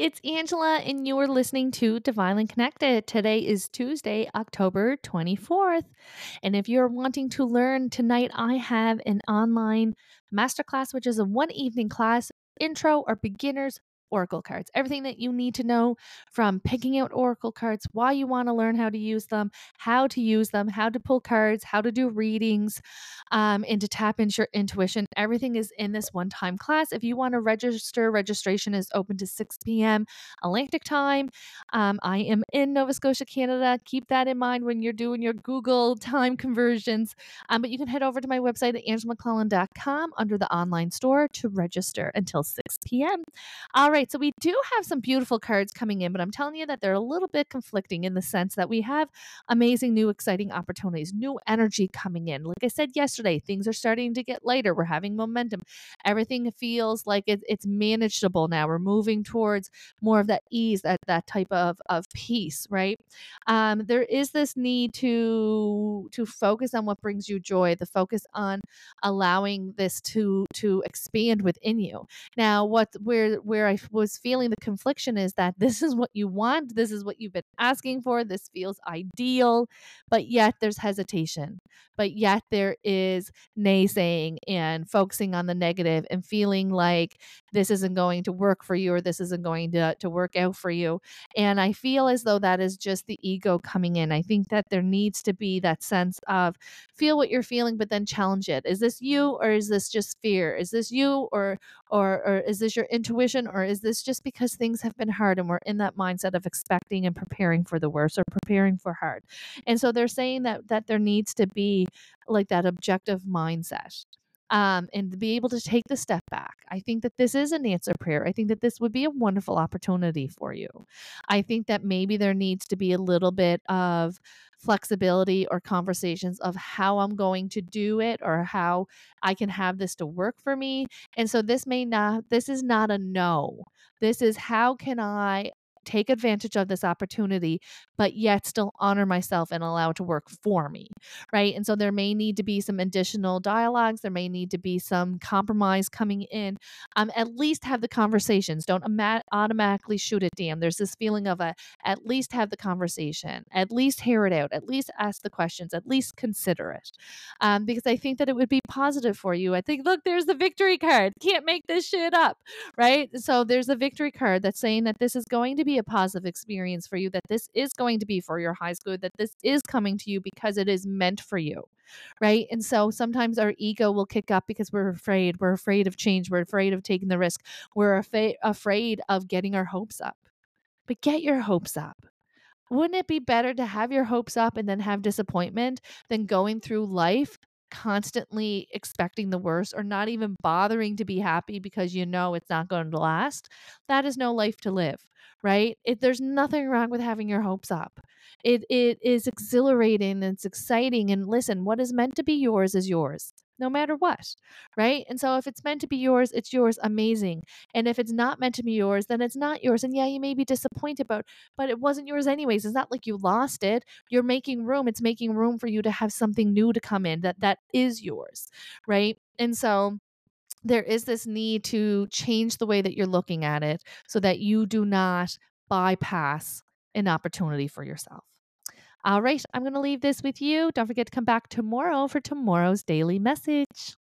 it's Angela, and you're listening to Divinely Connected. Today is Tuesday, October 24th. And if you're wanting to learn tonight, I have an online masterclass, which is a one evening class intro or beginners Oracle cards. Everything that you need to know from picking out Oracle cards, why you want to learn how to use them, how to use them, how to pull cards, how to do readings, um, and to tap into your intuition. Everything is in this one time class. If you want to register, registration is open to 6 p.m. Atlantic time. Um, I am in Nova Scotia, Canada. Keep that in mind when you're doing your Google time conversions. Um, but you can head over to my website at angelamcclellan.com under the online store to register until 6 p.m. All right right. So we do have some beautiful cards coming in, but I'm telling you that they're a little bit conflicting in the sense that we have amazing, new, exciting opportunities, new energy coming in. Like I said yesterday, things are starting to get lighter. We're having momentum. Everything feels like it, it's manageable now. We're moving towards more of that ease, that that type of of peace, right? Um, there is this need to to focus on what brings you joy, the focus on allowing this to to expand within you. Now, what where where I was feeling the confliction is that this is what you want, this is what you've been asking for, this feels ideal, but yet there's hesitation. But yet there is naysaying and focusing on the negative and feeling like this isn't going to work for you or this isn't going to, to work out for you. And I feel as though that is just the ego coming in. I think that there needs to be that sense of feel what you're feeling, but then challenge it. Is this you or is this just fear? Is this you or or or is this your intuition or is this just because things have been hard and we're in that mindset of expecting and preparing for the worst or preparing for hard? And so they're saying that that there needs to be like that objective mindset. Um, and be able to take the step back. I think that this is an answer prayer. I think that this would be a wonderful opportunity for you. I think that maybe there needs to be a little bit of flexibility or conversations of how I'm going to do it or how I can have this to work for me. And so this may not, this is not a no. This is how can I take advantage of this opportunity, but yet still honor myself and allow it to work for me. Right. And so there may need to be some additional dialogues. There may need to be some compromise coming in. Um, at least have the conversations. Don't automatically shoot it down. There's this feeling of a at least have the conversation, at least hear it out, at least ask the questions, at least consider it. Um, because I think that it would be positive for you. I think, look, there's the victory card. Can't make this shit up. Right. So there's a victory card that's saying that this is going to be be a positive experience for you, that this is going to be for your highest good, that this is coming to you because it is meant for you. Right. And so sometimes our ego will kick up because we're afraid. We're afraid of change. We're afraid of taking the risk. We're afa- afraid of getting our hopes up. But get your hopes up wouldn't it be better to have your hopes up and then have disappointment than going through life constantly expecting the worst or not even bothering to be happy because you know it's not going to last, that is no life to live, right? It, there's nothing wrong with having your hopes up. It it is exhilarating and it's exciting and listen, what is meant to be yours is yours no matter what, right? And so if it's meant to be yours, it's yours, amazing. And if it's not meant to be yours, then it's not yours. And yeah, you may be disappointed, but but it wasn't yours anyways. It's not like you lost it. You're making room. It's making room for you to have something new to come in that that is yours, right? And so there is this need to change the way that you're looking at it so that you do not bypass an opportunity for yourself. All right, I'm going to leave this with you. Don't forget to come back tomorrow for tomorrow's daily message.